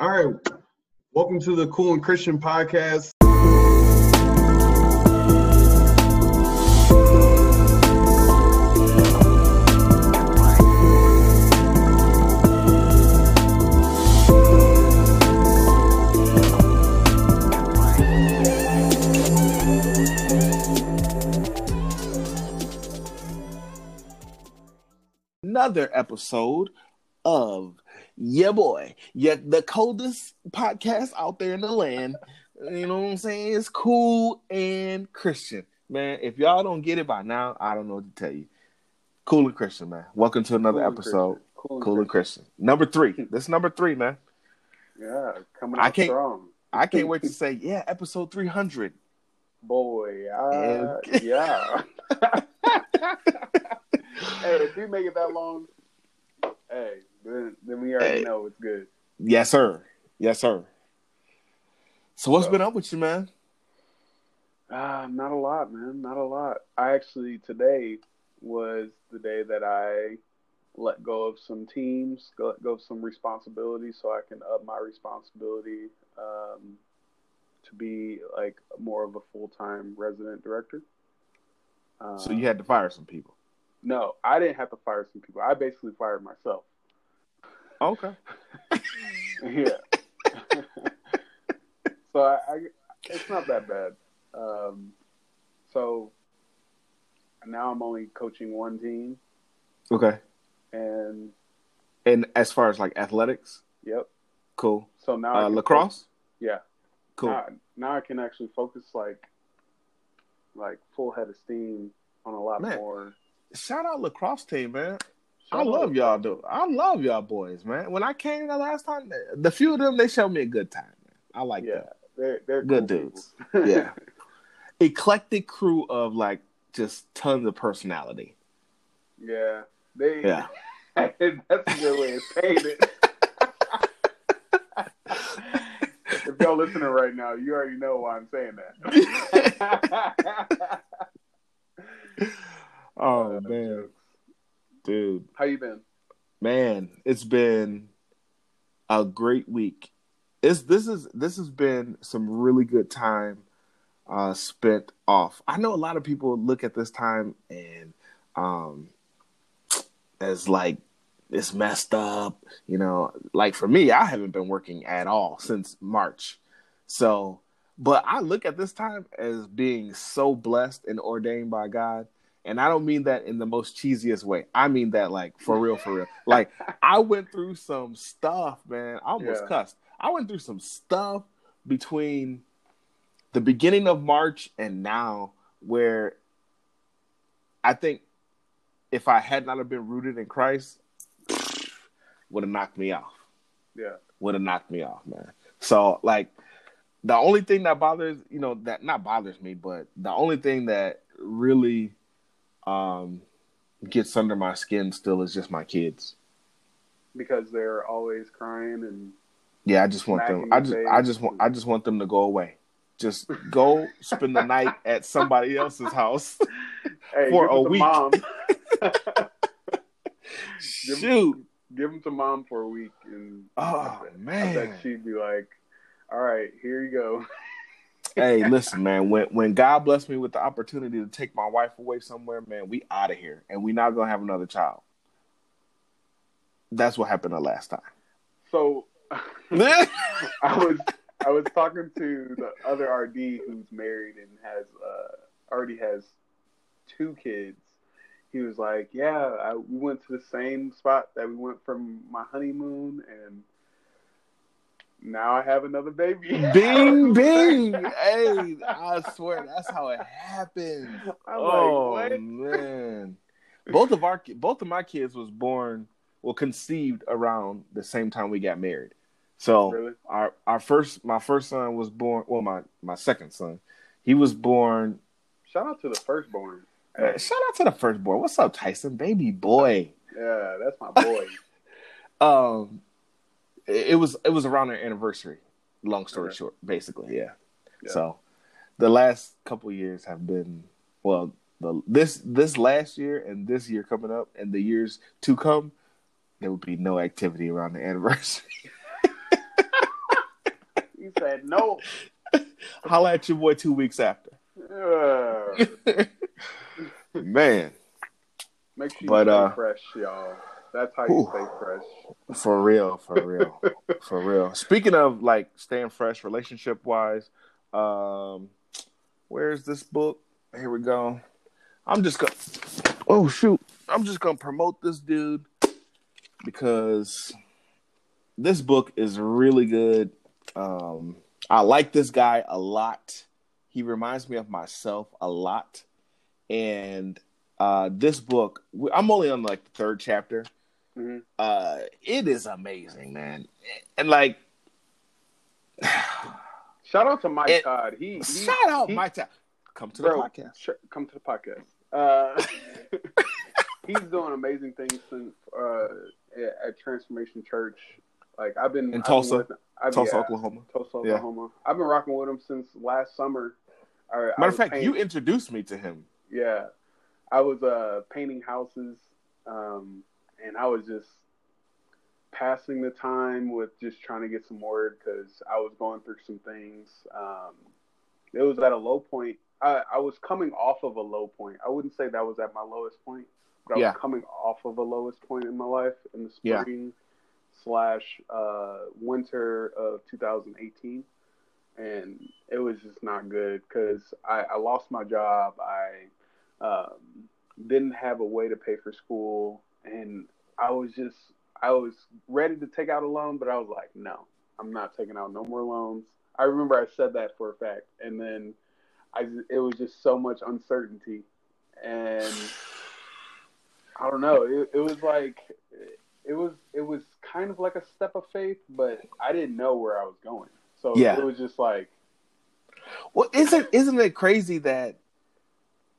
All right. Welcome to the Cool and Christian podcast. Another episode of Yeah Boy, yeah, the coldest podcast out there in the land. You know what I'm saying? It's cool and Christian. Man, if y'all don't get it by now, I don't know what to tell you. Cool and Christian, man. Welcome to another Cool episode. Christian. Cool and Cool and Christian. Number three. This is number three, man. Yeah, coming I can't- strong. I can't wait to say, yeah, episode 300. Boy, uh, And- yeah. hey, if you make it that long, hey, then, then we already Hey. know it's good. Yes, sir. Yes, sir. So what's So- been up with you, man? Ah, not a lot, man. Not a lot. I actually today was the day that I let go of some teams, let go of some responsibilities, so I can up my responsibility um, to be like more of a full time resident director. Um, So you had to fire some people. no, I didn't have to fire some people. I basically fired myself. Okay. yeah. so I, I, it's not that bad. Um, so now I'm only coaching one team, Okay. and And as far as like athletics, yep. cool. So now Uh, can lacrosse, yeah. cool. Now, now I can actually focus like, like full head of steam on a lot Man. more. Shout out lacrosse team, man. I love y'all, dude. I love y'all boys, man. When I came the last time, the few of them they showed me a good time. Man. I like Yeah, them. they're they're Good cool dudes. Yeah. Eclectic crew of like just tons of personality. yeah. They Yeah. that's a good way of saying it. if y'all listening right now, you already know why I'm saying that. Oh man. Dude, How you been? man, it's been a great week. It's this is this has been some really good time uh spent off. I know a lot of people look at this time and um as like it's messed up, you know. Like for me, I haven't been working at all since March. So, but I look at this time as being so blessed and ordained by God. And I don't mean that in the most cheesiest way. I mean that like for real, for real. Like I went through some stuff, man. I almost Yeah. cussed. I went through some stuff between the beginning of March and now where I think if I had not have been rooted in Christ, would have knocked me off. Yeah. Would have knocked me off, man. So like the only thing that bothers, you know, that not bothers me, but the only thing that really um gets under my skin still is just my kids. Because they're always crying and Yeah, I just want them. I just. I just want, I just want them to go away. Just go spend the night at somebody else's house. hey, For a week. mom. Shoot! give them to mom for a week, and Oh I bet man! she'd be like, "All right, here you go." Hey, listen, man. When when God blessed me with the opportunity to take my wife away somewhere, man, we out of here, and we not gonna have another child. That's what happened the last time. So I was I was talking to the other RD who's married and has uh, already has two kids. He was like, "Yeah, I, we went to the same spot that we went from my honeymoon, and now I have another baby." Bing, bing. hey, I swear that's how it happened. I'm oh like, "What?" man, both of our both of my kids was born, well, conceived around the same time we got married. So Really? our our first my first son was born. Well, my my second son, he was born. Shout out to the firstborn. uh, shout out to the firstborn. What's up, Tyson, baby boy? Yeah, that's my boy. Um, it, was it was around our anniversary. Long story Okay. short, basically, yeah. Yeah. So, the last couple years have been well. The this this last year and this year coming up and the years to come, there would be no activity around the anniversary. He said no. Holla at your boy two weeks after. Uh, Man, make sure you But, stay uh, fresh, y'all. That's how you Whew. stay fresh. For real, for real, for real. Speaking of like staying fresh, relationship wise, um, where's this book? Here we go. I'm just gonna. Oh shoot! I'm just gonna promote this dude because this book is really good. Um, I like this guy a lot. He reminds me of myself a lot, and uh, this book. I'm only on like the third chapter Mhm. uh it is amazing man and like Shout out to Mike It- Todd. He, he shout out he- my time come to bro, the podcast come to the podcast. Uh, he's doing amazing things since, uh, at, at Transformation Church. Like I've been In I've Tulsa? I've- tulsa yeah, oklahoma Tulsa, Yeah. Oklahoma. I've been rocking with him since last summer. I, matter of fact paint- you introduced me to him yeah, I was uh, painting houses, um, and I was just passing the time with just trying to get some word because I was going through some things. Um, it was at a low point. I, I was coming off of a low point. I wouldn't say that was at my lowest point, but I Yeah. was coming off of a lowest point in my life in the Yeah. spring slash uh, winter of 2018 and it was just not good because I, I lost my job. I um, didn't have a way to pay for school, and I was just I was ready to take out a loan, but I was like, no, I'm not taking out no more loans. I remember I said that for a fact, and then I it was just so much uncertainty, and I don't know. It, it was like it was it was kind of like a step of faith, but I didn't know where I was going. So Yeah. it was just like well isn't isn't it crazy that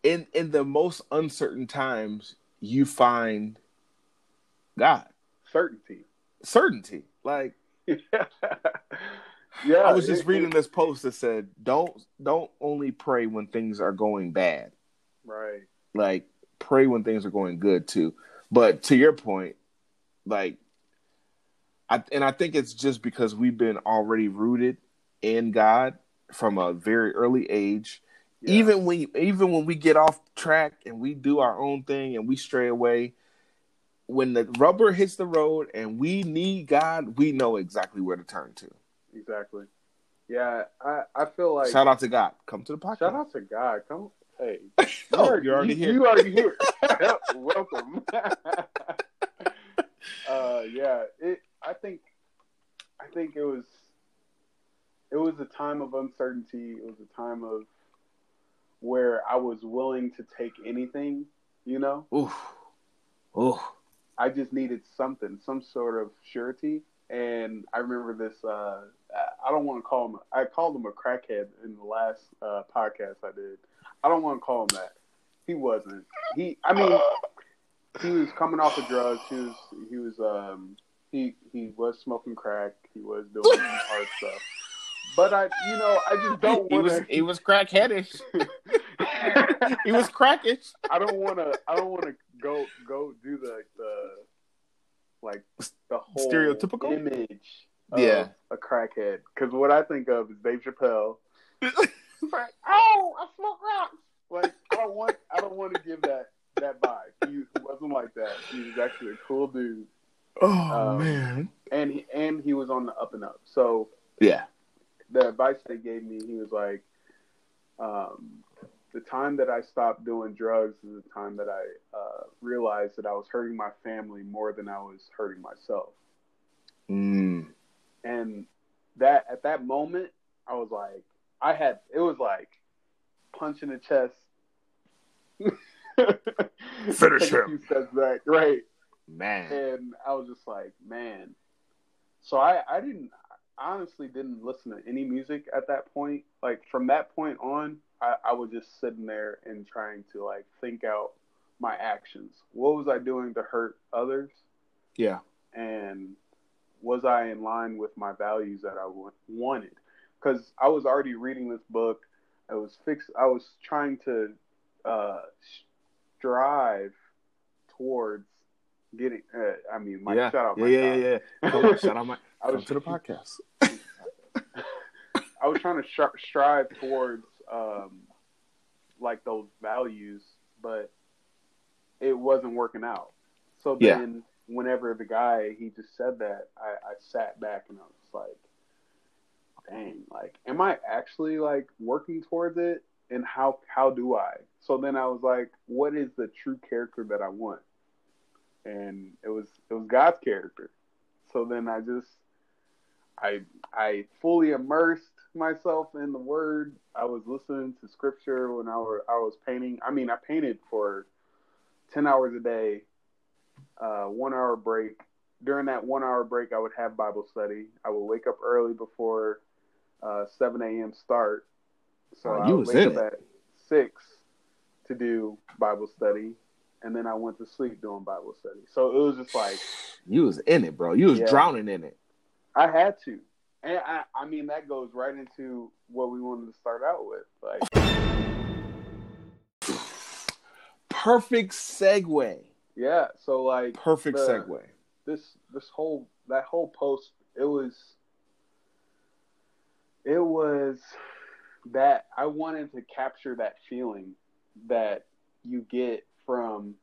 in in the most uncertain times you find god certainty. certainty like yeah, i was just it- reading it- this post that said don't don't only pray when things are going bad Right. like pray when things are going good too. But to your point, like I and I think it's just because we've been already rooted in God from a very early age. Yeah. Even when even when we get off track and we do our own thing and we stray away, when the rubber hits the road and we need God, we know exactly where to turn to. Exactly. Yeah, I I feel like Shout out to God. Come to the podcast. shout out to God. Come, hey, Oh, you're already you, here. You already here. Welcome. uh, yeah, it. I think, I think it was, it was a time of uncertainty. It was a time of where I was willing to take anything. You know, Ooh. Ooh. I just needed something, some sort of surety. And I remember this. Uh, I don't want to call him. I called him a crackhead in the last uh, podcast I did. I don't want to call him that. He wasn't. He. I mean, he was coming off of drugs. He was. He was. Um. He. He was smoking crack. He was doing hard stuff. But I. You know. I just don't want was he was crackheadish. he was crackish. I don't want to. I don't want to go go do the the like the whole Stereotypical? image. Of Yeah. a crackhead. Because what I think of is Dave Chappelle. Like, oh, I smoke rocks. Like I don't want. I don't want to give that that vibe. He wasn't like that. He was actually a cool dude, Oh Um, man. and he, and he was on the up and up. So Yeah. the advice they gave me, he was like, um, the time that I stopped doing drugs is the time that I uh, realized that I was hurting my family more than I was hurting myself. Mm. And that at that moment, I was like, I had it was like punch in the chest. Finish Take a him. few steps back, right? Man. and I was just like, man. So I, I didn't, I honestly didn't listen to any music at that point. Like from that point on, I, I was just sitting there and trying to like think out my actions. What was I doing to hurt others? Yeah. And was I in line with my values that I wanted? Because I was already reading this book. I was fixed. I was trying to uh, strive towards getting. Uh, I mean, Mike, yeah. shout out, yeah, Mike yeah, yeah, yeah. Come on, shout out my I was to the podcast. I was trying to strive towards um, like those values, but it wasn't working out. So Yeah. then, whenever the guy he just said that, I, I sat back and I was like, "Dang, like, am I actually like working towards it? And how how do I?" So then I was like, "What is the true character that I want?" And it was it was God's character. So then I just I I fully immersed myself in the Word. I was listening to Scripture when I were I was painting. I mean, I painted for ten hours a day, uh, one hour break. During that one hour break, I would have Bible study. I would wake up early before uh, seven a.m. start. So Oh, I you would was wake in up at six to do Bible study, and then I went to sleep doing Bible study. So it was just like You was in it, bro. You was Yeah. drowning in it. I had to. And I, I mean, that goes right into what we wanted to start out with. Like, Perfect segue. yeah. So like, Perfect the- segue. this this whole that whole post, it was, it was that I wanted to capture that feeling that you get from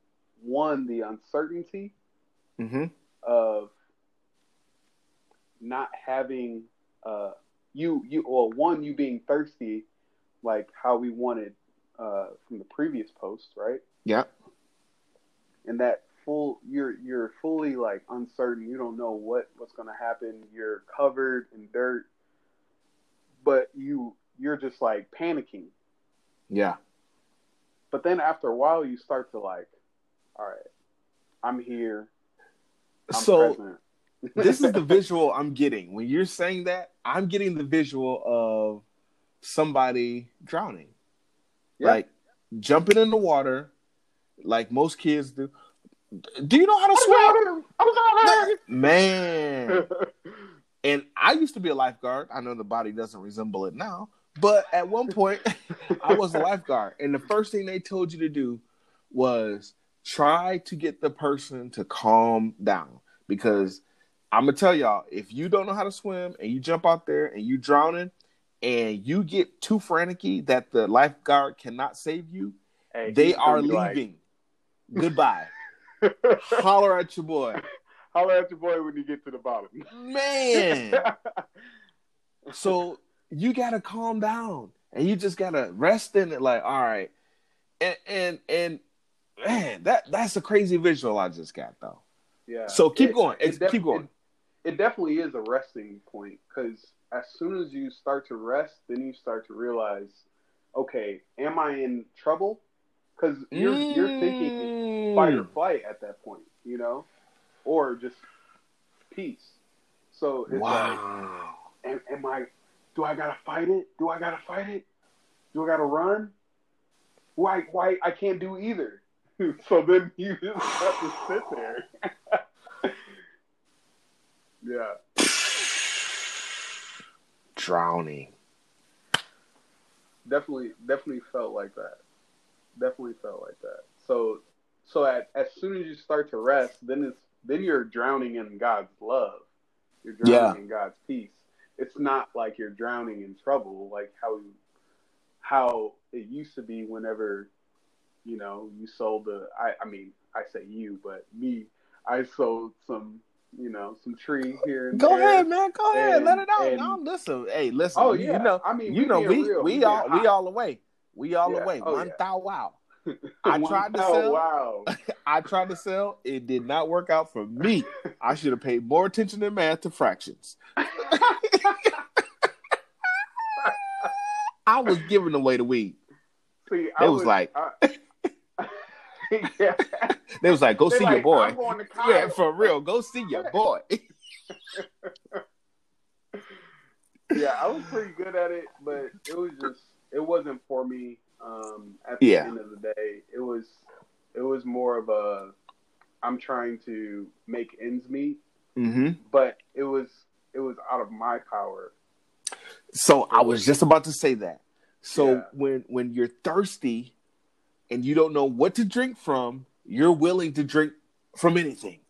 one the uncertainty Mm-hmm. of not having uh you you or one you being thirsty like how we wanted uh from the previous post right? Yeah. and that full you're you're fully like uncertain. You don't know what what's going to happen. You're covered in dirt. But you you're just like panicking. Yeah. but then after a while you start to like all right i'm here. I'm so present this is the visual I'm getting. When you're saying that, I'm getting the visual of somebody drowning. Yeah. Like jumping in the water like most kids do. Do you know how to swim? Man. And I used to be a lifeguard. I know the body doesn't resemble it now, but at one point I was a lifeguard. And the first thing they told you to do was try to get the person to calm down. Because I'm going to tell y'all if you don't know how to swim and you jump out there and you drowning and you get too frantic that the lifeguard cannot save you, Hey, they are be like, leaving. Goodbye. Holler at your boy. Holler at your boy when you get to the bottom. Man. so you gotta calm down and you just gotta rest in it like all right and and and man that that's a crazy visual i just got though yeah. So keep It- going. it keep going. It, it definitely is a resting point because as soon as you start to rest, then you start to realize, okay, am I in trouble? Because you're you're thinking fight or Mm. flight at that point, you know, or just peace. So it's like, wow am, am I? Do I gotta fight it? Do I gotta fight it? Do I gotta run? Why? Why? I can't do either. so then you just have to sit there. Yeah, drowning definitely, definitely felt like that. Definitely felt like that. So, so at, as soon as you start to rest, then it's then you're drowning in God's love. You're drowning in God's peace. It's not like you're drowning in trouble, like how how it used to be whenever you know you sold the. I I mean I say you, but me. I sold some you know some tree here and go there. ahead man go ahead let it out and- no listen hey listen Oh you yeah, know I mean you know we real, we all we all the way we all Yeah. the way Oh, one yeah. thou wow I tried to sell. Wow. I tried to sell. It did not work out for me. I should have paid more attention in math to fractions. I was giving away the weed. See, They was like- I, yeah. They was like, "Go They see like, your boy." I'm going to Yeah, for real. Go see your boy. yeah, I was pretty good at it, but it was just it wasn't for me. Um, at the Yeah. end of the day, it was it was more of a I'm trying to make ends meet, hmm but it was it was out of my power. So I was just about to say that. So Yeah. when when you're thirsty and you don't know what to drink from, you're willing to drink from anything.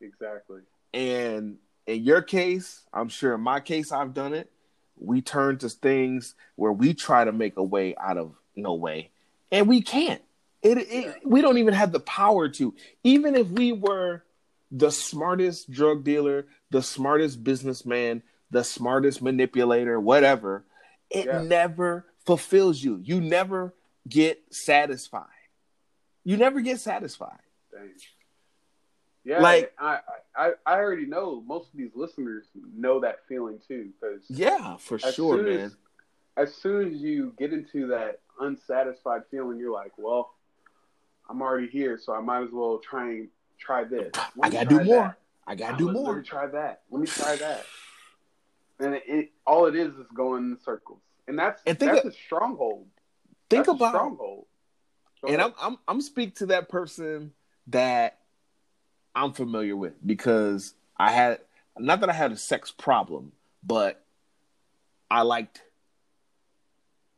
Exactly. And in your case, I'm sure in my case I've done it. we turn to things where we try to make a way out of no way, and we can't. It, it we don't even have the power to. Even if we were the smartest drug dealer, the smartest businessman, the smartest manipulator, whatever, it Yeah. never fulfills you. You never get satisfied. You never get satisfied. Dang. Yeah, Like- I, I I already know most of these listeners know that feeling too because Yeah, for sure, man. as as soon as you get into that unsatisfied feeling, you're like, well, I'm already here, so I might as well try and try this. I gotta do more. that. I gotta do let- Let more. me try that. Let me try that. And it, it all it is is going in circles, and that's And that's of- a stronghold. Think That's about. And. I'm I'm I'm speak to that person that I'm familiar with because I had not that I had a sex problem, but I liked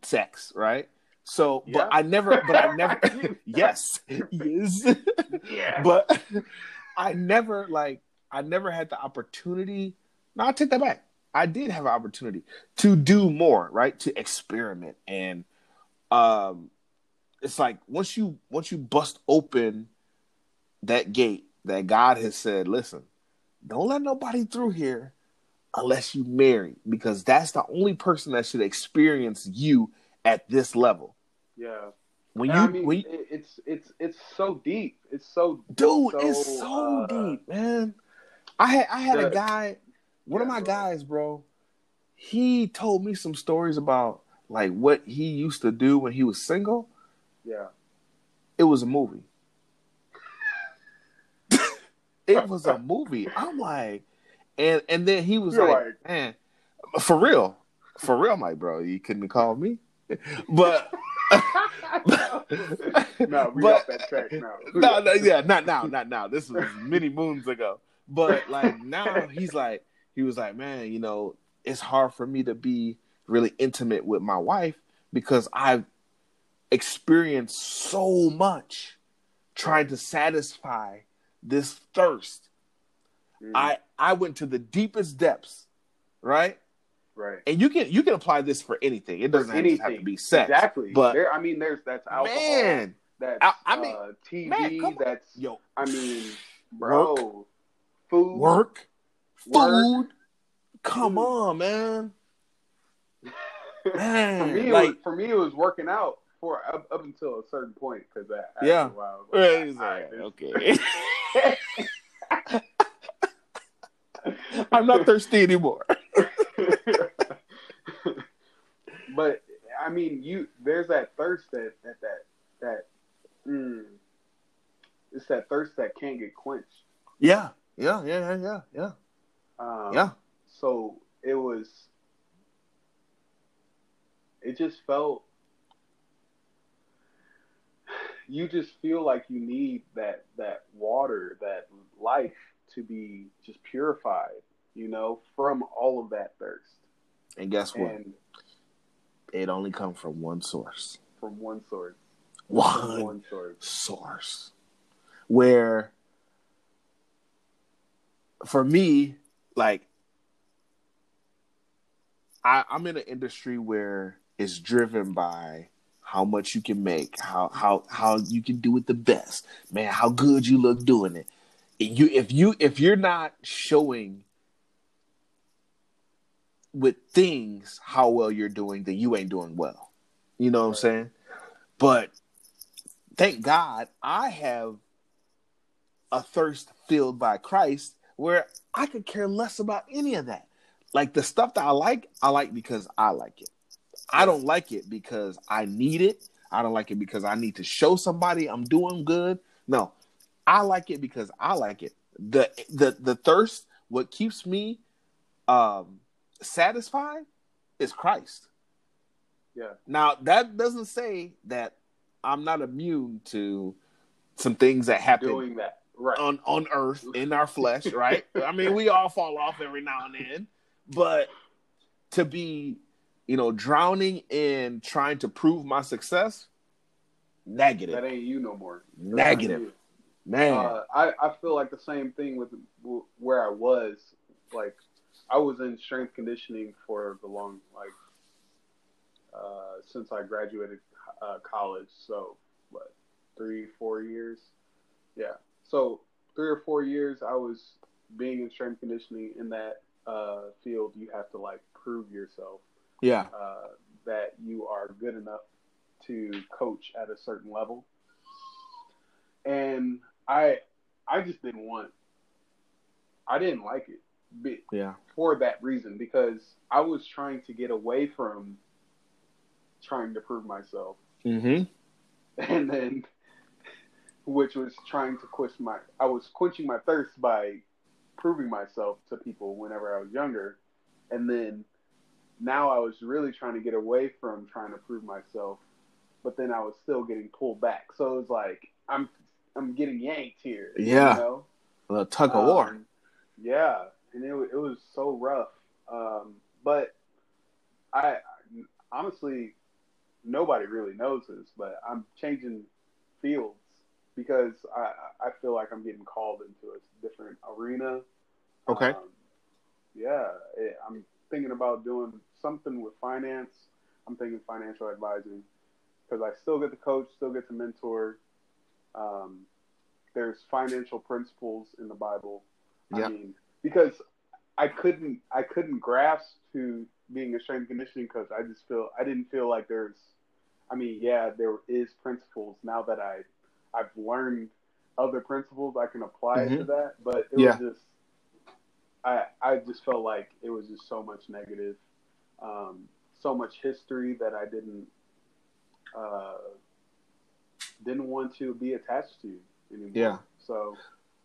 sex, right? So, Yeah. but I never, but I never, yes, yes, yeah, but I never like I never had the opportunity. No, I take that back. I did have an opportunity to do more, right? To experiment and um it's like once you once you bust open that gate that God has said, listen, don't let nobody through here unless you marry because that's the only person that should experience you at this level. yeah. When And you I mean, when you- it's it's it's so deep. It's so dude so, it's so uh, deep man i had i had the- a guy one of my bro. guys bro he told me some stories about like what he used to do when he was single yeah. it was a movie it was a movie i'm like and and then he was like, like- man for real for real I'm like bro you couldn't have called me but no, we But- off that track now. no, no, yeah, not now, not now. This was many moons ago. But like now, he's like, he was like, man, you know, it's hard for me to be really intimate with my wife because I've experienced so much trying to satisfy this thirst. Mm, I I went to the deepest depths, right? right. And you can you can apply this for anything. It doesn't have to- have to be sex. Exactly. but- there, I mean, there's that's alcohol. Man, That's I- I mean, uh, TV. man, that's yo, I mean, bro, food. work, Work. food. Come Food. on, man. For me, it like was, for me, it was working out for up, up until a certain point because Yeah. a while, I was Right, like, "All right, okay. I'm not thirsty anymore. but I mean, you there's that thirst that that that that mm, it's that thirst that can't get quenched. Yeah, yeah, yeah, yeah, yeah, Um, yeah. So it was. It just felt. You just feel like you need that that water, that life to be just purified, you know, from all of that thirst. And guess what? And It only comes from one source. from one source. One, One source. source. Where, for me, like, I, I'm in an industry where it's driven by how much you can make, how how how you can do it the best, man. How good you look doing it. If you if you if you're not showing with things how well you're doing, then you ain't doing well. You know what I'm saying? But thank God I have a thirst filled by Christ where I could care less about any of that. Like the stuff that I like, I like because I like it. I don't like it because I need it. I don't like it because I need to show somebody I'm doing good. No. I like it because I like it. The the the thirst, what keeps me um satisfied is Christ. Yeah. Now that doesn't say that I'm not immune to some things that happen Doing that. Right. on on earth in our flesh, right? I mean, we all fall off every now and then, but to be, you know, drowning in trying to prove my success, negative, that ain't you no more. That's negative, man. Uh, I, I feel like the same thing with where I was. Like I was in strength conditioning for the long like uh, since I graduated uh, college. So what, three, four years? Yeah. So three or four years, I was being in strength conditioning in that uh, field. You have to like prove yourself Yeah. uh, that you are good enough to coach at a certain level. And I, I just didn't want. I didn't like it Yeah. for that reason because I was trying to get away from trying to prove myself, Mm-hmm. and then which was trying to quench my. I was quenching my thirst by proving myself to people whenever I was younger, and then now I was really trying to get away from trying to prove myself, but then I was still getting pulled back. So it was like I'm I'm getting yanked here. Yeah. You know? A tug of war. Um, yeah, and it it was so rough. Um, but I honestly, nobody really knows this, but I'm changing fields because I I feel like I'm getting called into a different arena. Okay. Um, yeah, it, I'm thinking about doing something with finance. I'm thinking financial advising because I still get to coach, still get to mentor. Um, there's financial principles in the Bible. Yeah. I mean, because I couldn't, I couldn't grasp to being a strength conditioning coach. I just feel, I didn't feel like there's. I mean, yeah, there is principles now that I, I've learned other principles. I can apply it to that, but it Yeah. was just. I I just felt like it was just so much negative, um, so much history that I didn't uh, didn't want to be attached to anymore. Yeah. So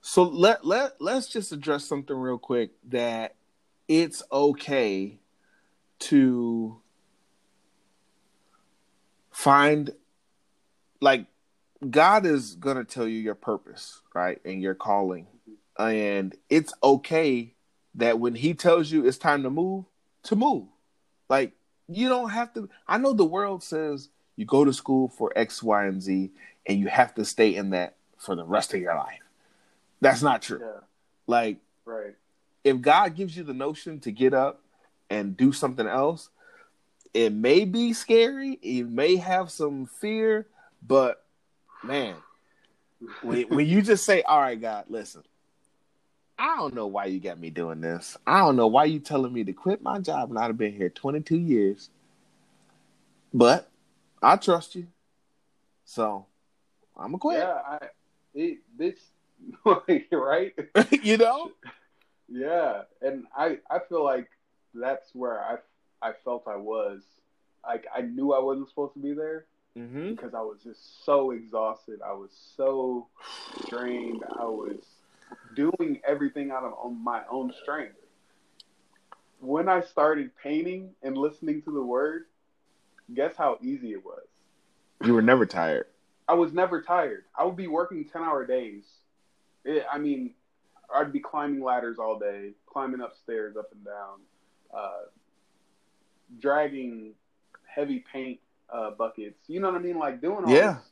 So let let let's just address something real quick that it's okay to find like God is going to tell you your purpose, right? And your calling. And it's okay that when he tells you it's time to move, to move. Like you don't have to I know the world says you go to school for X, Y, and Z and you have to stay in that for the rest of your life. That's not true. yeah, Like right. if God gives you the notion to get up and do something else, it may be scary, it may have some fear, but man, when, when you just say, "All right, God, listen, I don't know why you got me doing this. I don't know why you telling me to quit my job, and I've been here 22 years, but I trust you, so I'm gonna quit." Yeah, I it this right. you know? Yeah, and I I feel like that's where I I felt I was. Like I knew I wasn't supposed to be there Mm-hmm. because I was just so exhausted. I was so drained. I was doing everything out of my own strength. When I started painting and listening to the word, guess how easy it was. You were never tired. I was never tired. I would be working 10 hour days. It, I mean, I'd be climbing ladders all day, climbing upstairs, up and down, uh, dragging heavy paint uh, buckets. You know what I mean? Like doing all Yeah. this.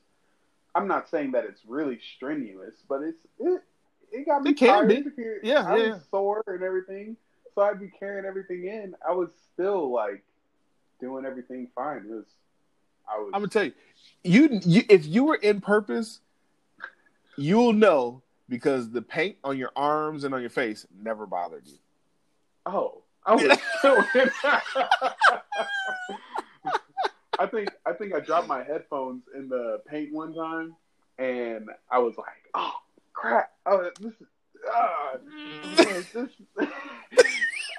I'm not saying that it's really strenuous, but it's it, it got me It tired. be. Yeah, I yeah, was sore and everything, so I'd be carrying everything in. I was still like doing everything fine. It was. I was. I'm gonna tell you, you, you if you were in purpose, you'll know because the paint on your arms and on your face never bothered you. Oh, I was. I think I think I dropped my headphones in the paint one time, and I was like, "Oh crap! Oh, this is ah, this."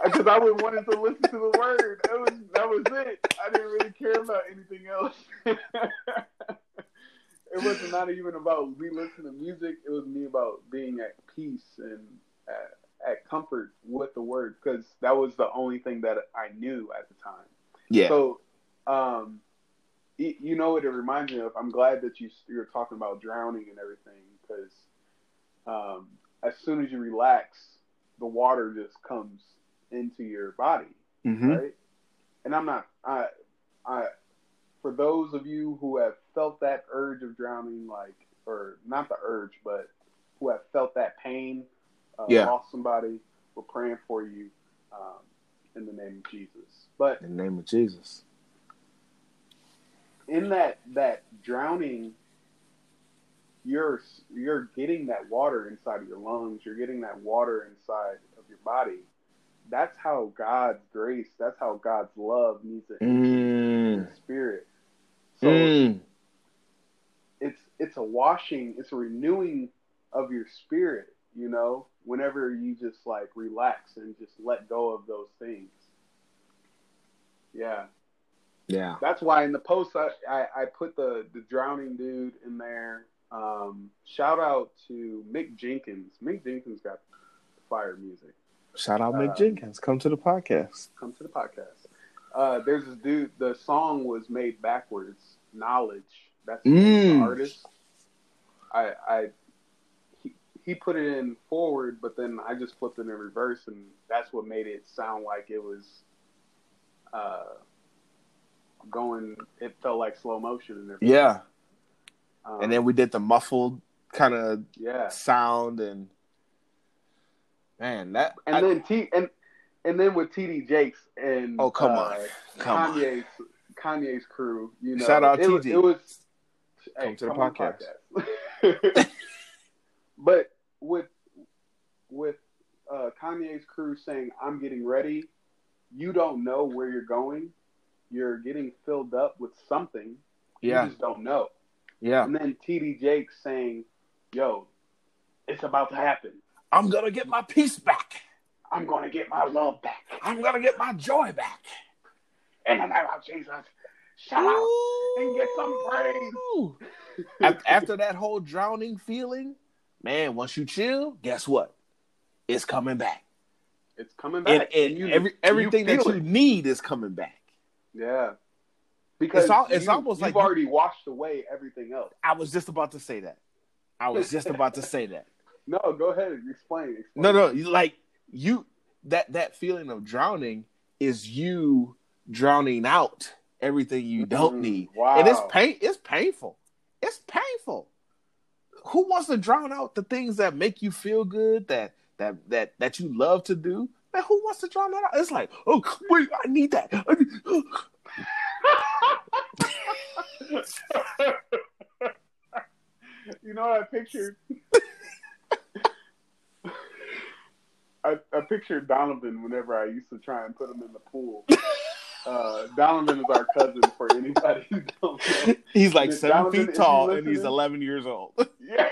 Because I was wanting to listen to the word. That was that was it. I didn't really care about anything else. it was not even about me listening to music. It was me about being at peace and at, at comfort with the word because that was the only thing that I knew at the time. Yeah, So, um, y- you know what it reminds me of? I'm glad that you you're talking about drowning and everything because um, as soon as you relax, the water just comes into your body, hmm right? And I'm not I I for those of you who have felt that urge of drowning, like or not the urge, but who have felt that pain, uh, Yeah. lost somebody, we're praying for you. Um, in the name of Jesus. But In the name of Jesus. in that that drowning, you're you're getting that water inside of your lungs. You're getting that water inside of your body. That's how God's grace. That's how God's love needs to enter Mm. your spirit. So Mm. it's it's a washing. It's a renewing of your spirit. You know, whenever you just like relax and just let go of those things. Yeah. Yeah. That's why in the post I, I, I put the, the drowning dude in there. Um, shout out to Mick Jenkins. Mick Jenkins got fire music. Shout out Mick Uh, Jenkins. Come to the podcast. Come to the podcast. Uh, there's this dude. The song was made backwards. Knowledge. That's the Mm. artist. I I he, he put it in forward, but then I just flipped it in reverse, and that's what made it sound like it was uh, going. It felt like slow motion and everything. Yeah. Um, And then we did the muffled kind of yeah, sound and man, that and I- then T and and then with TD Jakes and Oh, come uh, on. Come on. Kanye's Kanye's crew. You know, Shout out it, TD. It was Come to the on podcast. podcast. but with with uh, Kanye's crew saying, "I'm getting ready," you don't know where you're going. You're getting filled up with something. yeah, You just don't know. Yeah. And then TD Jakes saying, "Yo, it's about to happen. I'm gonna get my peace back. I'm going to get my love back." I'm gonna get my joy back. in the name of Jesus. Shout out and get some praise. After that whole drowning feeling, man, once you chill, guess what? It's coming back. It's coming And, back. and you- every everything that you it. need is coming back. yeah, because It's al- it's you, almost you've like you- already washed away everything else. I was just about to say that. I was just about to say that. No, go ahead and explain. explain. No, no, like you that that feeling of drowning is you drowning out everything you don't Mm, need. wow. And it's pain it's painful. It's painful. Who wants to drown out the things that make you feel good that that that that you love to do? Man, who wants to drown that out? It's like, oh wait, I need that. I need- you know what I pictured? I, I pictured Donovan whenever I used to try and put him in the pool. Uh, Donovan is our cousin for anybody who don't know. He's like Miss seven Donovan, feet tall and he's eleven years old. Yeah.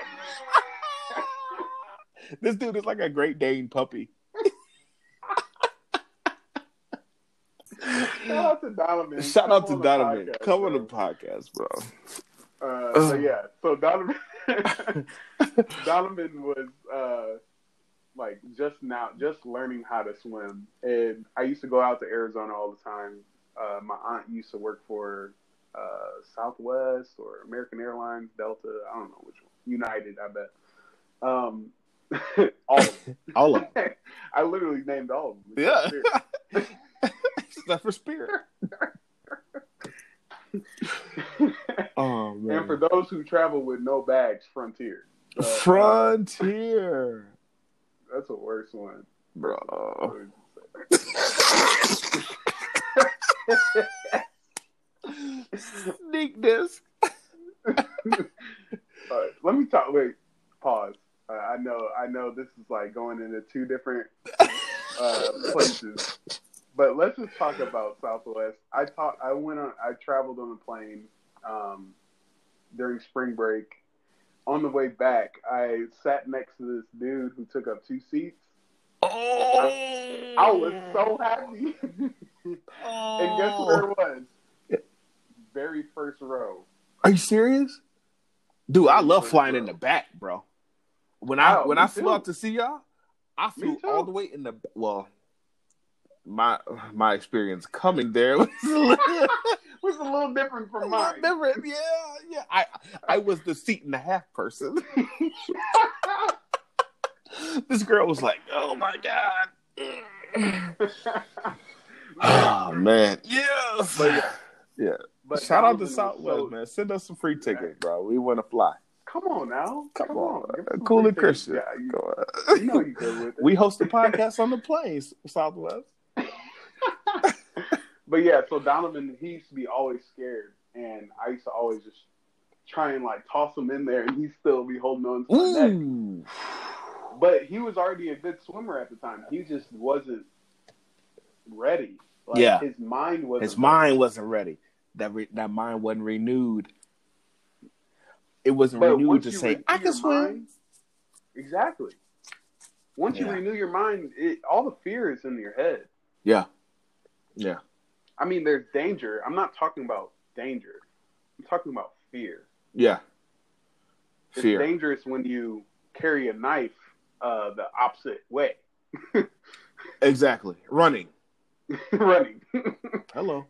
this dude is like a Great Dane puppy. Shout out to Donovan. Shout Come out to on the Donovan. podcast, Come on bro. the podcast, bro. Uh, so yeah, so Donovan, Donovan was uh, like just now, just learning how to swim, and I used to go out to Arizona all the time. Uh, my aunt used to work for uh, Southwest or American Airlines, Delta. I don't know which one. United, I bet. Um, all of them. All of them. I literally named all of them. Yeah. Except for Spirit. Oh man. and for those who travel with no bags, Frontier. Uh, Frontier, That's a worse one. bro. Sneak disc. Let me talk. Wait, pause. Uh, I know, I know, this is like going into two different uh, places, but let's just talk about Southwest. I talk. I went on. I traveled on a plane um, during spring break. On the way back, I sat next to this dude who took up two seats. Oh, I was so happy. and guess where it was? Very first row. Are you serious, dude? I love flying in the back, bro. When I Oh, when I flew too. out to see y'all, I flew all the way in the well. My my experience coming there was a little, was a little different from mine. different. Yeah, yeah. I I was the seat and a half person. this girl was like, "Oh my god." Oh man, yes. But yeah. Yeah. But Shout out to Southwest, so- man. Send us some free tickets, bro. We want to fly. Come on now. Come, on, Give us some cool and. Christian. Yeah, you, Come on. you know you we host the podcast on the planes, Southwest. But yeah, so Donovan, he used to be always scared, and I used to always just try and like toss him in there, and he'd still be holding on to my neck. But he was already a good swimmer at the time. He just wasn't ready. Like, Yeah. his mind wasn't. His mind wasn't ready. That re- that mind wasn't renewed. It wasn't But renewed to say, "I can swim." mind- exactly. Once you renew your mind, it, all the fear is in your head. Yeah, yeah, I mean, there's danger. I'm not talking about danger. I'm talking about fear. yeah. It's Fear. dangerous when you carry a knife uh, the opposite way, Exactly. Running. running. Hello.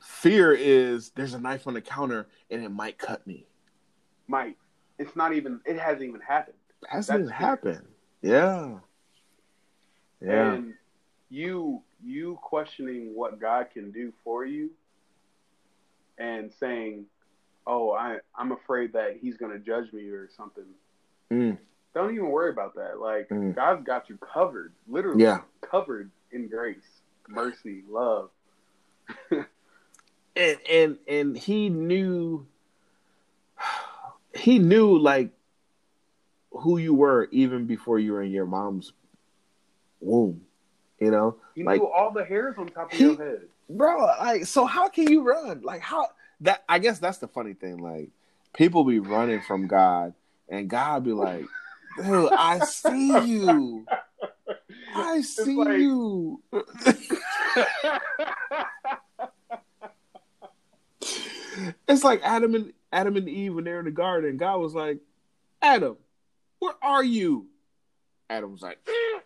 Fear is there's a knife on the counter and it might cut me. Might. it's not even. It hasn't even happened. It hasn't That's even happened. Yeah. Yeah. And you you questioning what God can do for you and saying, "Oh, I I'm afraid that he's going to judge me or something." Mm. Don't even worry about that. Like Mm. God's got you covered, literally Yeah. covered in grace, mercy, love. and and and he knew he knew like who you were even before you were in your mom's womb you know? He Like, knew all the hairs on top of he- your head. bro like so how can you run? Like how that i guess that's the funny thing like people be running from god and god be like dude i see you. I see like- you. It's like adam and adam and eve when they're in the garden god was like adam where are you? Adam was like eh,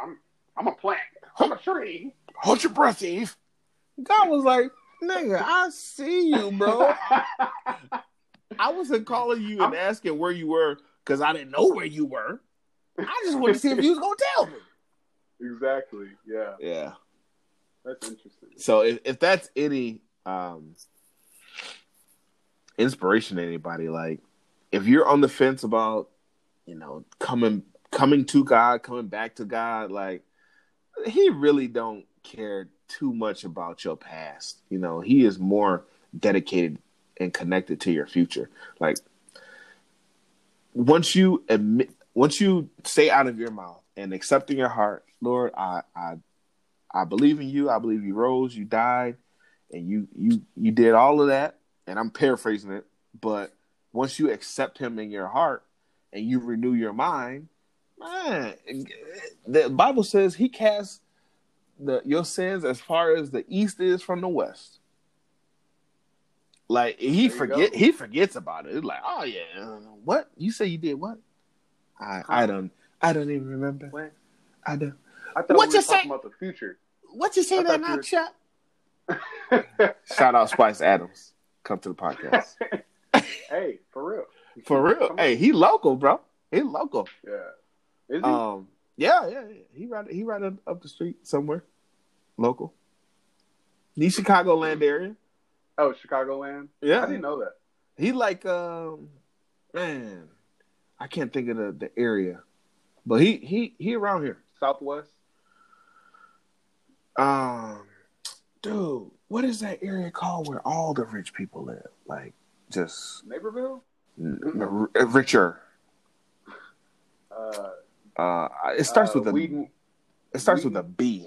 I'm I'm a plant. I'm a tree. hold your breath eve god was like nigga i see you bro I wasn't calling you and asking where you were because I didn't know where you were. I just wanted to see if you was gonna tell me. exactly. Yeah, Yeah. that's interesting. So if, if that's any um inspiration to anybody, like if you're on the fence about, you know, coming coming to God, coming back to God, like he really don't care too much about your past. You know, he is more dedicated and connected to your future. Like once you admit once you say out of your mouth and accept in your heart, Lord, I I I believe in you. I believe you rose, you died, and you you you did all of that. And I'm paraphrasing it, but once you accept him in your heart and you renew your mind, man, the Bible says he casts the your sins as far as the east is from the west. Like he forget go. he forgets about it. It's like, oh yeah, what you say you did what? I I don't I don't even remember. What? I don't. I thought What we you were talking about the future. What you say that not you shot? Shout out Spice Adams. Come to the podcast. hey, for real. For real. Come Hey, on. he local, bro. He local. Yeah. Is he? Um yeah, yeah, yeah. He right he right up, up the street somewhere. Local. The Chicagoland area. oh, Chicagoland. Yeah. I didn't know that. He like um man, I can't think of the, the area. But he he he around here. Southwest. Um dude, what is that area called where all the rich people live? Like just Naperville. n- n- richer. Uh, Uh, it starts uh, with a Wheaton, it starts with a B.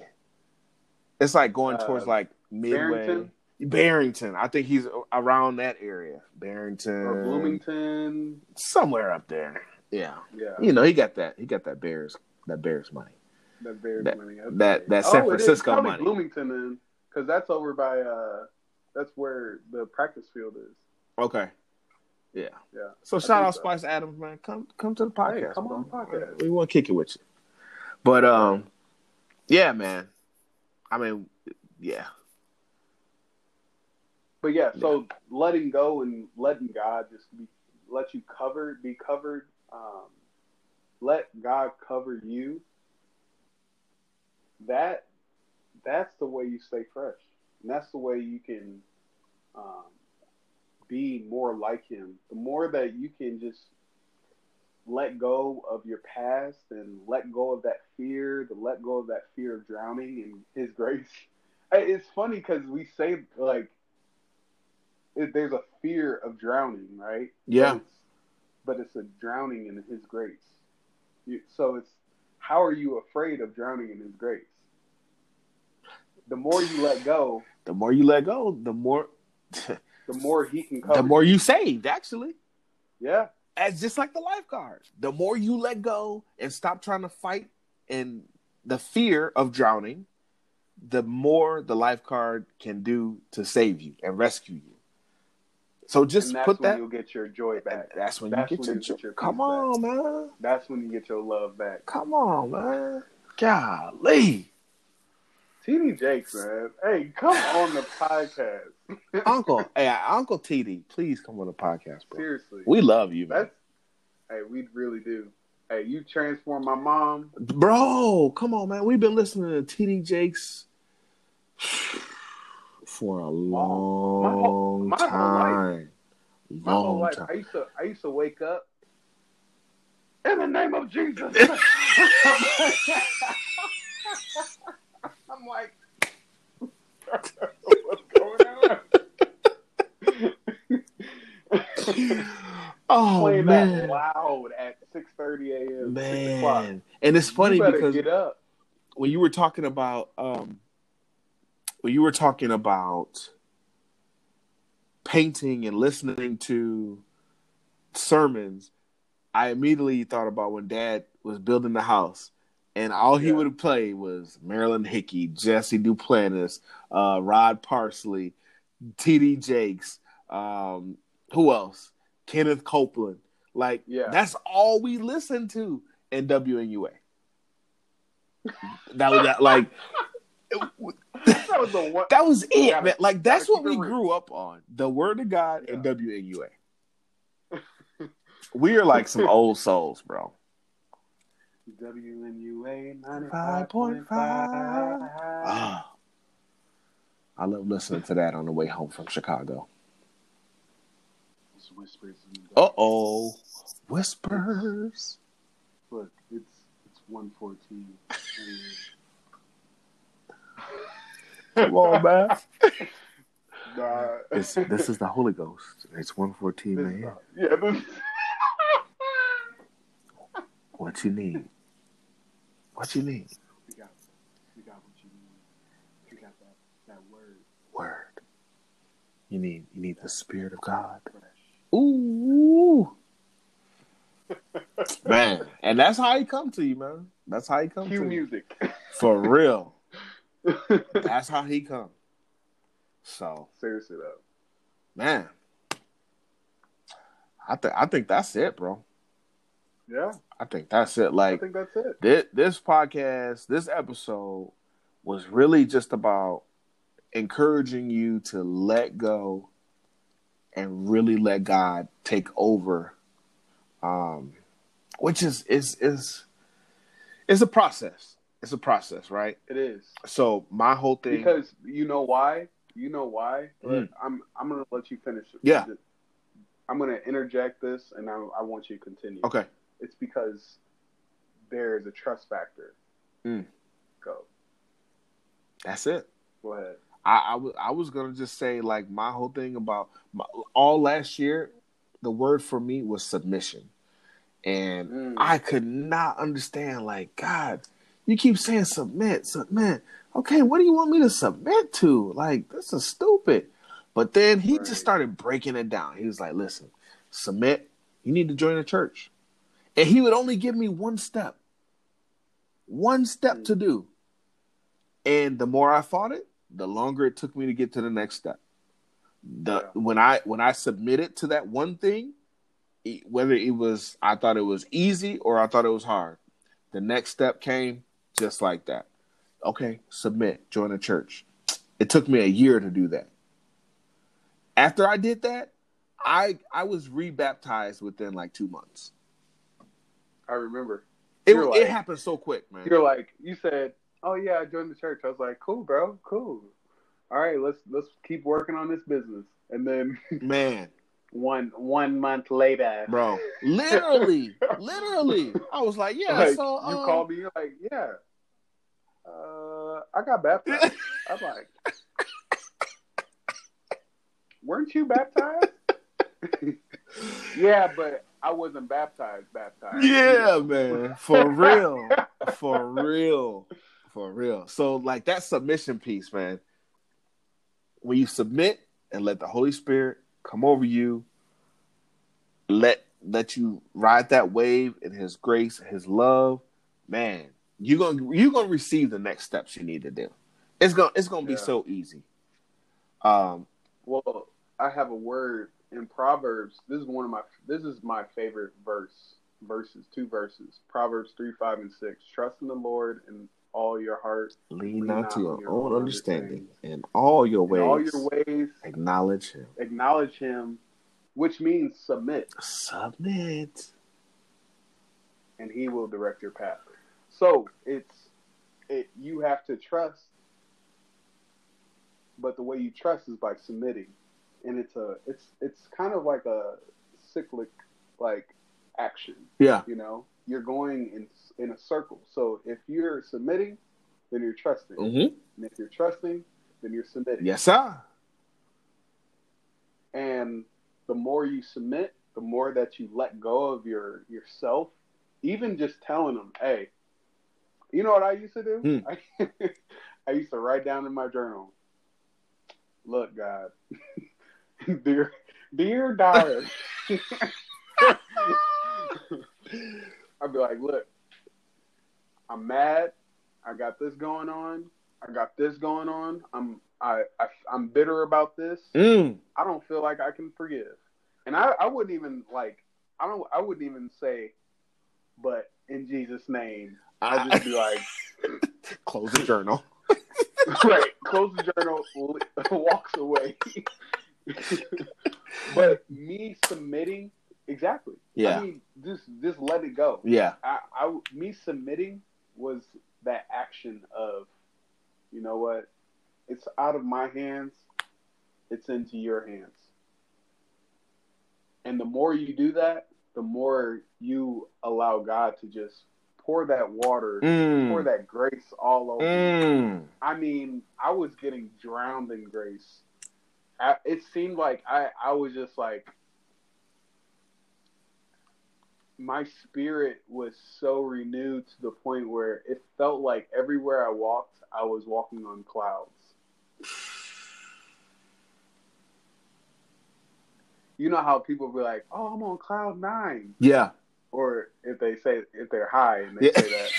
It's like going Uh, towards like midway. Barrington? Barrington. I think he's around that area. Barrington or Bloomington. somewhere up there. Yeah. Yeah, You know, he got that he got that Bears that Bears money. that Bears that- money. that- that San oh, Francisco money. Bloomington then, because that's over by. uh That's where the practice field is. Okay. Yeah. Yeah. So I shout out so. Spice Adams, man. Come come to the podcast. come bro. on the podcast. We want to kick it with you. But um yeah, man. I mean, yeah. But yeah, so letting go and letting God just be let you cover, be covered. Um, let God cover you. That that's the way you stay fresh, and that's the way you can um, be more like Him. The more that you can just let go of your past and let go of that fear, to let go of that fear of drowning in His grace. It's funny because we say like it, there's a fear of drowning, right? Yeah. But it's, but it's a drowning in His grace. You, so it's how are you afraid of drowning in His grace? The more you let go, The more you let go, the more the more He can cover. the more you saved, actually. yeah, As just like the lifeguard. The more you let go and stop trying to fight and the fear of drowning, the more the lifeguard can do to save you and rescue you. So just put when that you'll get your joy back. that's when That's you get when your, you get your come on, man. That's when you get your love back. Come on, man. Golly. TD Jakes, man. Hey, come on the podcast. Uncle, hey, Uncle TD, please come on the podcast, bro. Seriously. We love you, man. Hey, we really do. Hey, you transformed my mom. Bro, come on, man. We've been listening to TD Jakes for a long whole- my whole time. My whole Long life, time. I used to I used to wake up in the name of Jesus. I'm like, what's going on? Oh Playing that man, loud at 6:30 a.m. man, and it's funny because when you were talking about um when you were talking about painting and listening to sermons i immediately thought about when dad was building the house and all he Yeah. would play was marilyn hickey jesse duplantis uh, rod parsley td jakes um, who else kenneth copeland like Yeah. that's all we listened to in wnua that was that like That was the one. that was it, Gotta- man. Like that's what we grew up on. The word of God and Yeah. WNUA. we are like some old souls, bro. WNUA 95.5. Ah. I love listening to that on the way home from Chicago. Whispers Uh oh. Whispers. Look, it's it's 114. Come on, man. nah, It's, this is the Holy Ghost. It's 114, This- man. Yeah, this, What you need? What you need? we got we got what you need. We got that that word Word. You need you need the Spirit of God. fresh. Ooh. man, and that's how he come to you, man. That's how he come Cue to you. music. For real. That's how he come. So, Seriously though. man. I think I think that's it, bro. Yeah, I think that's it. Like I think that's it. this, this podcast, this episode was really just about encouraging you to let go and really let God take over. Um, which is is is it's a process. It's a process, right? It is So my whole thing, because you know why. You know why. Mhm. I'm I'm gonna let you finish. Yeah. I'm gonna interject this, and I, I want you to continue. okay, It's because there is a trust factor. Mm. Go. that's it. Go ahead. I, I was I was gonna just say like my whole thing about my, all last year, the word for me was submission, and Mm. I could not understand like God, you keep saying submit, submit. Okay, what do you want me to submit to? Like this is stupid. But then he Right. just started breaking it down. He was like, listen, submit. You need to join a church, and he would only give me one step, one step Mm. to do. And the more I fought it, the longer it took me to get to the next step. The Yeah. when I when I submitted to that one thing, e- whether it was I thought it was easy or I thought it was hard, the next step came just like that. Okay, submit, join a church. It took me a year to do that. After I did that, I I was rebaptized within like two months. I remember. It You're it happened so quick, man. You're like you said oh yeah, I joined the church. I was like, cool, bro, cool. All right, let's let's keep working on this business. And then, man, one one month later, bro, literally, literally, I was like, yeah. Like, so you um, called me, you're like, yeah, uh, I got baptized. I'm like, weren't you baptized? yeah, but I wasn't baptized. Baptized. Yeah, man, for real, for real. For real. So, like that submission piece, man. When you submit and let the Holy Spirit come over you, let let you ride that wave in His grace, His love, man. You're gonna you're gonna receive the next steps you need to do. It's gonna it's gonna be so easy. Um, Well, I have a word in Proverbs. This is one of my this is my favorite verse. Verses, two verses. Proverbs three, five, and six. Trust in the Lord in all your heart, lean not to your your own own understanding, in all your in ways. all your ways. Acknowledge Him. Acknowledge Him, which means submit, Submit. and He will direct your path. So it's it. You have to trust, but the way you trust is by submitting, and it's a it's it's kind of like a cyclic like action. Yeah. You know, you're going in in a circle. So if you're submitting, then you're trusting, Mm-hmm. and if you're trusting, then you're submitting. Yes, sir. And the more you submit, the more that you let go of your yourself. Even just telling them, "Hey, you know what I used to do? Hmm. I, I used to write down in my journal. Look, God, dear, dear diary." I'd be like, "Look, I'm mad. I got this going on. I got this going on. I'm I, I I'm bitter about this. Mm. I don't feel like I can forgive. And I, I wouldn't even like I don't I wouldn't even say but in Jesus' name. I'd just be like Close the journal. right, close the journal, walks away. but me submitting exactly. Yeah. I mean just just let it go. Yeah. I, I me submitting was that action of you know what? It's out of my hands. It's into your hands. And the more you do that, the more you allow God to just pour that water, Mm. pour that grace all over. you. Mm. I mean, I was getting drowned in grace. I, it seemed like I, I was just like, my spirit was so renewed to the point where it felt like everywhere I walked, I was walking on clouds. You know how people be like, "Oh, I'm on cloud nine," Yeah. or if they say if they're high and they Yeah. say that,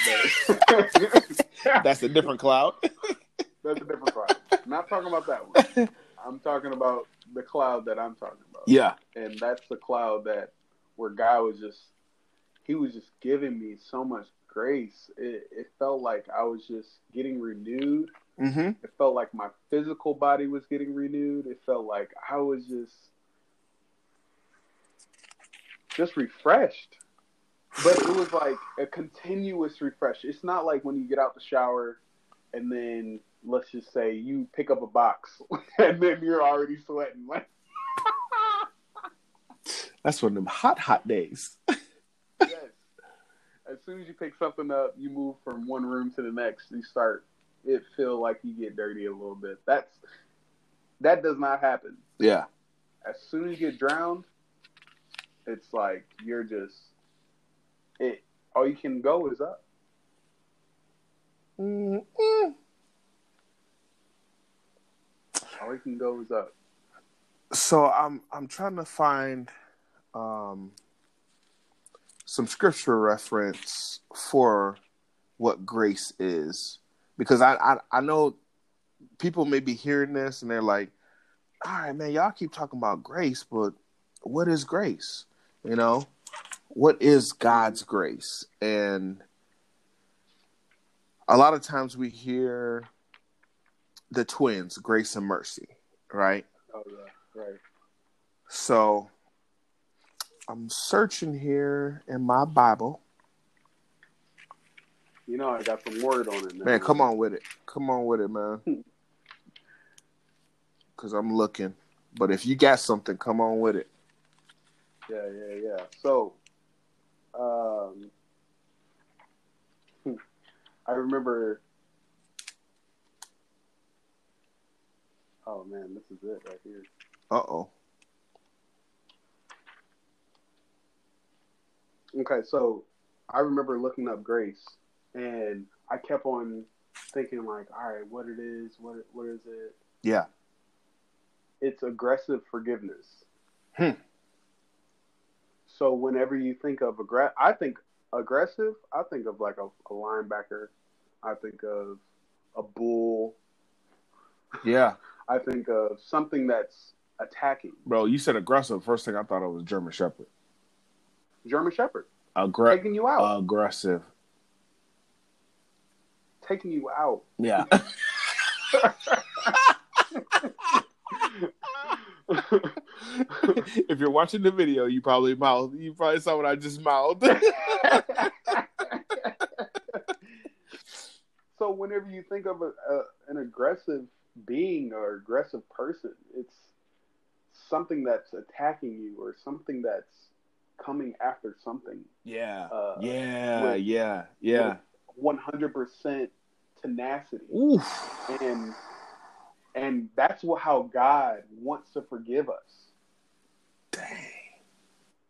that That's a different cloud. That's a different cloud. I'm not talking about that one. I'm talking about the cloud that I'm talking about. yeah. And that's the cloud that where God was just he was just giving me so much grace. It, it felt like I was just getting renewed. Mm-hmm. It felt like my physical body was getting renewed. It felt like I was just just refreshed. But it was like a continuous refresh. It's not like when you get out the shower and then let's just say you pick up a box and then you're already sweating. Like That's one of them hot, hot days. Yes. As soon as you pick something up, you move from one room to the next. You start it feel like you get dirty a little bit. That's that does not happen. Yeah. As soon as you get drowned, it's like you're just it. All you can go is up. Mm-mm. All you can go is up. So I'm I'm trying to find um, some scripture reference for what grace is because I, I I know people may be hearing this and they're like, all right, man, y'all keep talking about grace, but what is grace? You know, what is God's grace? And a lot of times we hear the twins, grace and mercy, right? Oh yeah, right. So I'm searching here in my Bible. You know I got some word on it now. Man, come on with it. Come on with it, man. Cause I'm looking. But if you got something, come on with it. Yeah, yeah, yeah. So, um, I remember. Oh man, this is it right here. Uh oh. Okay, so I remember looking up grace, and I kept on thinking like, all right, what it is, what what is it? Yeah. It's aggressive forgiveness. Hmm. So whenever you think of aggressive, I think aggressive. I think of like a, a linebacker. I think of a bull. Yeah. I think of something that's attacking. Bro, you said aggressive. First thing I thought of was German Shepherd. German Shepherd Aggre- taking you out, aggressive. taking you out. Yeah. if you're watching the video, you probably mouthed. You probably saw what I just mouthed. so whenever you think of a, a, an aggressive being or aggressive person, it's something that's attacking you or something that's coming after something. yeah. Uh, yeah. with- yeah. Yeah. One hundred percent tenacity, Oof. and and that's what, how God wants to forgive us. Dang.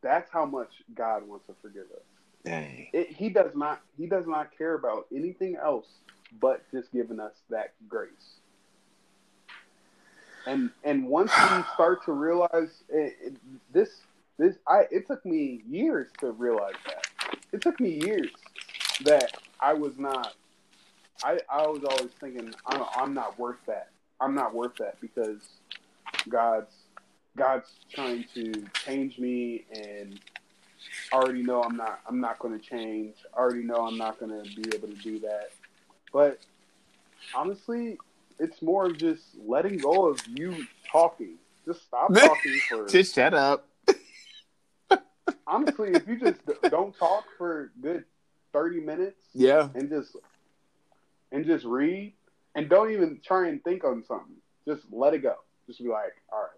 That's how much God wants to forgive us. Dang. it, he does not he does not care about anything else but just giving us that grace and and once we start to realize it, it, this this i it took me years to realize that it took me years that i was not i i was always thinking i'm, I'm not worth that i'm not worth that because god's god's trying to change me and I already know I'm not I'm not going to change. I already know I'm not going to be able to do that. But honestly, it's more of just letting go of you talking. Just stop talking for Just shut up. Honestly, if you just don't talk for a good 30 minutes Yeah. and just and just read and don't even try and think on something. Just let it go. Just be like, "All right.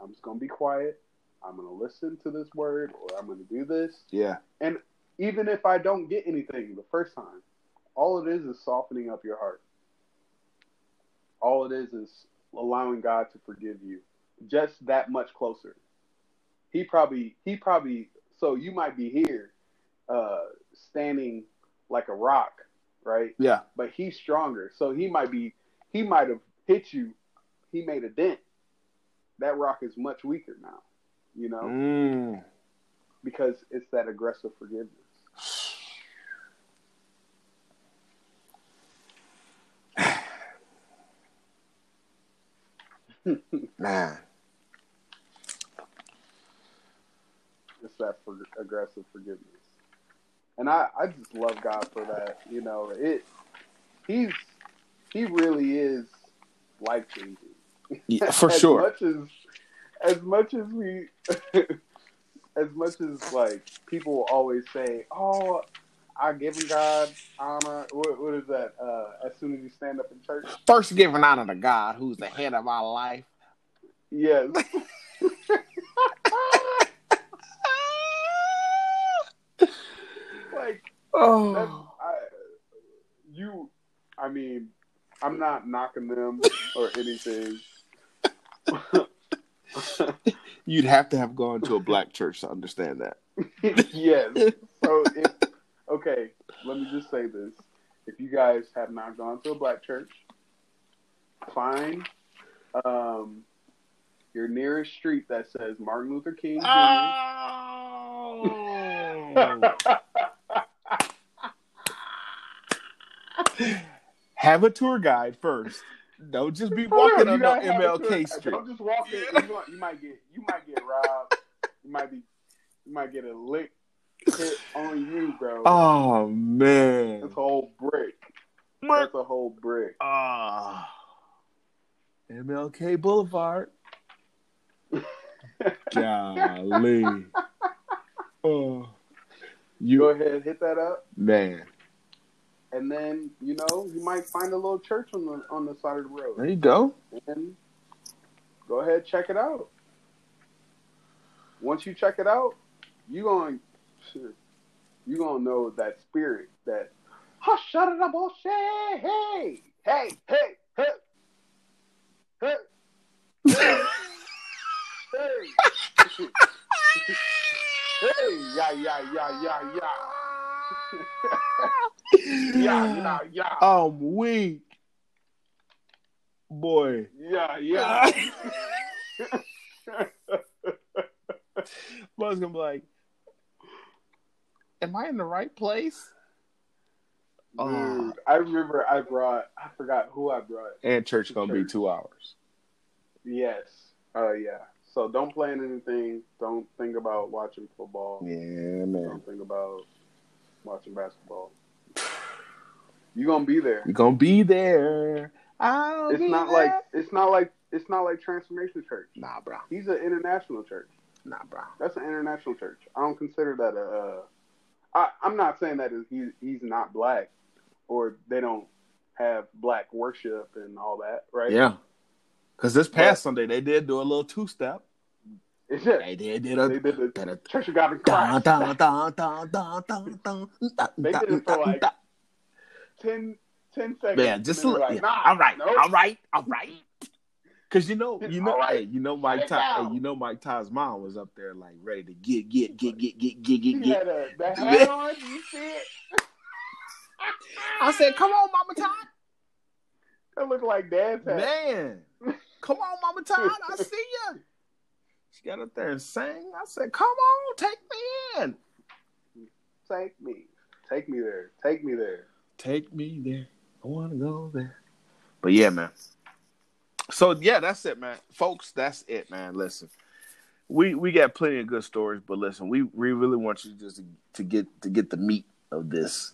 I'm just going to be quiet. I'm going to listen to this word or I'm going to do this." Yeah. And even if I don't get anything the first time, all it is is softening up your heart. All it is is allowing God to forgive you just that much closer. He probably, he probably, so you might be here, uh, standing like a rock, right? Yeah. But he's stronger. So he might be, he might have hit you. He made a dent. That rock is much weaker now, you know, Mm. because it's that aggressive forgiveness. Man. That for aggressive forgiveness. And I, I just love God for that. You know, it he's he really is life changing. Yeah, for as sure. Much as as much as we as much as like people always say, Oh, I give God honor what, what is that? Uh, as soon as you stand up in church? First giving honor to God, who's the head of our life. Yes. like That's, Oh. I, you, I mean, I'm not knocking them or anything. You'd have to have gone to a black church to understand that. yes. So, if, okay, let me just say this: if you guys have not gone to a black church, find um, your nearest street that says Martin Luther King Oh. have a tour guide first. Don't just be walking You on gotta the MLK Street. Don't just walk in. You, might- you might get you might get robbed. You might be you might get a lick hit on you, bro. Oh man. That's a whole brick. That's a whole brick. Ah. MLK Boulevard. Golly. Oh. You Go ahead, hit that up, man. And then you know you might find a little church on the on the side of the road. There you go. and go ahead check it out. Once you check it out, you going you gonna know that spirit that hush shut it up bullshit hey hey hey hey hey hey hey yeah yeah, yeah, yeah, yeah. yeah, yeah, yeah. I'm weak. Boy. Yeah, yeah. Buzz gonna be like, Am I in the right place? Dude, I remember I brought I forgot who I brought. And church gonna be two hours. Yes. Uh yeah. So don't plan anything. Don't think about watching football. Yeah, man. Don't think about watching basketball. You gonna be there. You're gonna be there. I'll It's be not there. like it's not like it's not like Transformation Church. Nah, bro. He's an international church. Nah, bro. That's an international church. I don't consider that a. Uh, I, I'm not saying that he, he's not black, or they don't have black worship and all that, right? Yeah. Cause this past Sunday they did do a little two step. It's just, They did did they did the did a Church of God in Christ. dun, dun, dun, dun, dun, dun, dun, They did it for like- dun. 10, 10 seconds. Yeah, just little. like, yeah. nah, all right, nope. all right, all right. Cause you know, you know, right. hey, you know, Mike, Ty, hey, you know, Mike Ty's mom was up there like ready to get, get, get, get, get, get, get, get. had a, the hat on. You see it? I said, "Come on, Mama Todd, That looked like Dad's hat. man, come on, Mama Todd, I see you." She got up there and sang. I said, "Come on, take me in, Take me, take me there, take me there. take me there. I want to go there." But yeah, man. So yeah, that's it, man. Folks, that's it, man. Listen, we we got plenty of good stories, but listen, we we really want you just to, to get to get the meat of this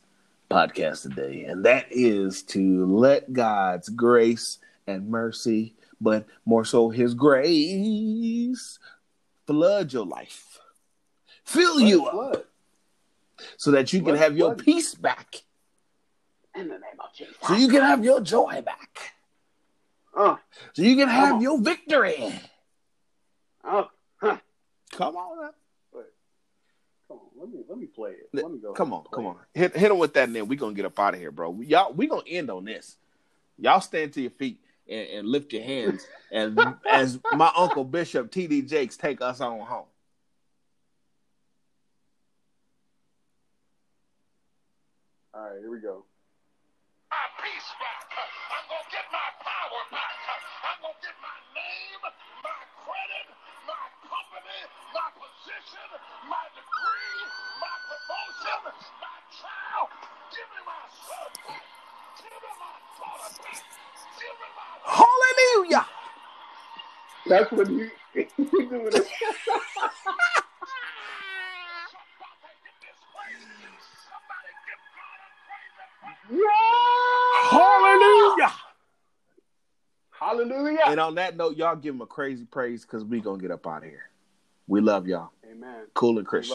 podcast today, and that is to let God's grace and mercy, but more so His grace, flood your life, fill Let you up, flood. so that you can Let it have your peace back, In the name of Jesus. so you can have your joy back, Uh, so you can have on. your victory. uh, huh. Come on. Come on, let me let me play it. Let me go. Come on, come it. on. Hit hit him with that, and then we gonna get up out of here, bro. Y'all, we gonna end on this. Y'all stand to your feet and, and lift your hands, and as my uncle Bishop T.D. Jakes take us on home. All right, here we go. Somebody give you, a praise. Yeah! Hallelujah! Hallelujah. And on that note, y'all give him a crazy praise because we gonna get up out of here. We love y'all. Amen. Cool and Christian.